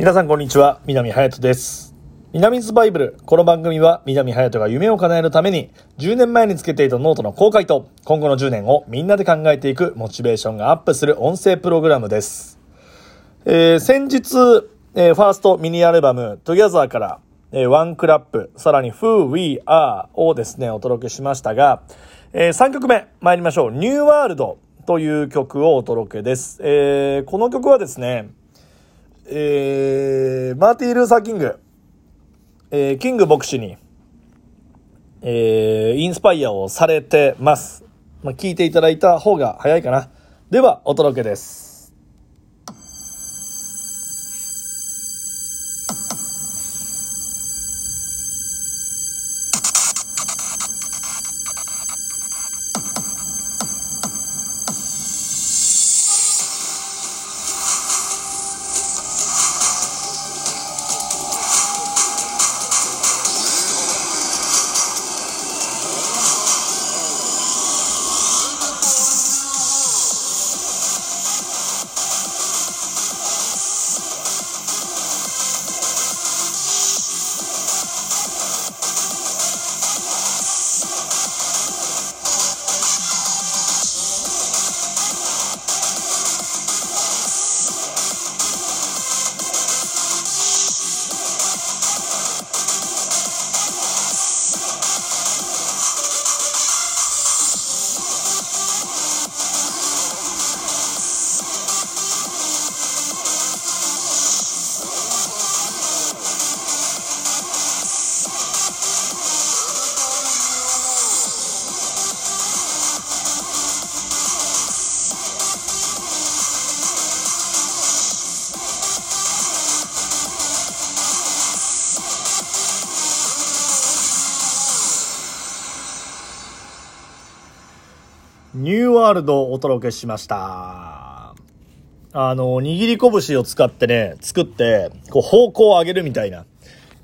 皆さんこんにちは南隼人です南's Bible この番組は南隼人が夢を叶えるために10年前につけていたノートの公開と今後の10年をみんなで考えていくモチベーションがアップする音声プログラムです、えー先日、えーファーストミニアルバム Together からえー One Clap、さらに Who We Are をですね、お届けしましたが、えー3曲目参りましょう。 New World という曲をお届けです。えーこの曲はですね、えーマーティー・ルーサー・キング、えーキング牧師に、えーインスパイアをされてます。まあ、聞いていただいた方が早いかな。では、お届けです。ニューワールドをお届けしました。あの、握り拳を使ってね、作って、こう方向を上げるみたいな、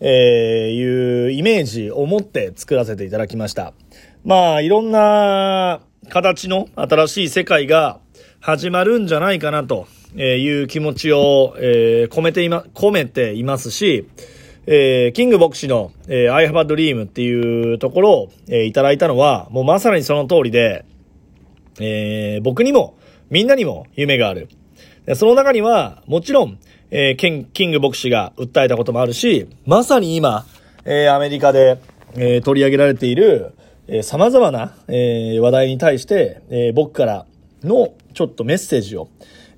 えー、いうイメージを持って作らせていただきました。まあ、いろんな形の新しい世界が始まるんじゃないかなという気持ちを、えー込めていま、込めていますし、えーキング牧師の、えー I have a dream っていうところを、えーいただいたのは、もうまさにその通りで、えー僕にも、みんなにも夢がある。その中には、もちろん、えーケンキング牧師が訴えたこともあるし、まさに今、えーアメリカで、えー取り上げられている、えー様々な、えー話題に対して、えー僕からのちょっとメッセージを、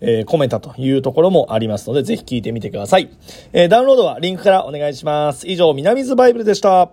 えー込めたというところもありますので、ぜひ聞いてみてください。えーダウンロードはリンクからお願いします。以上、南ズバイブルでした。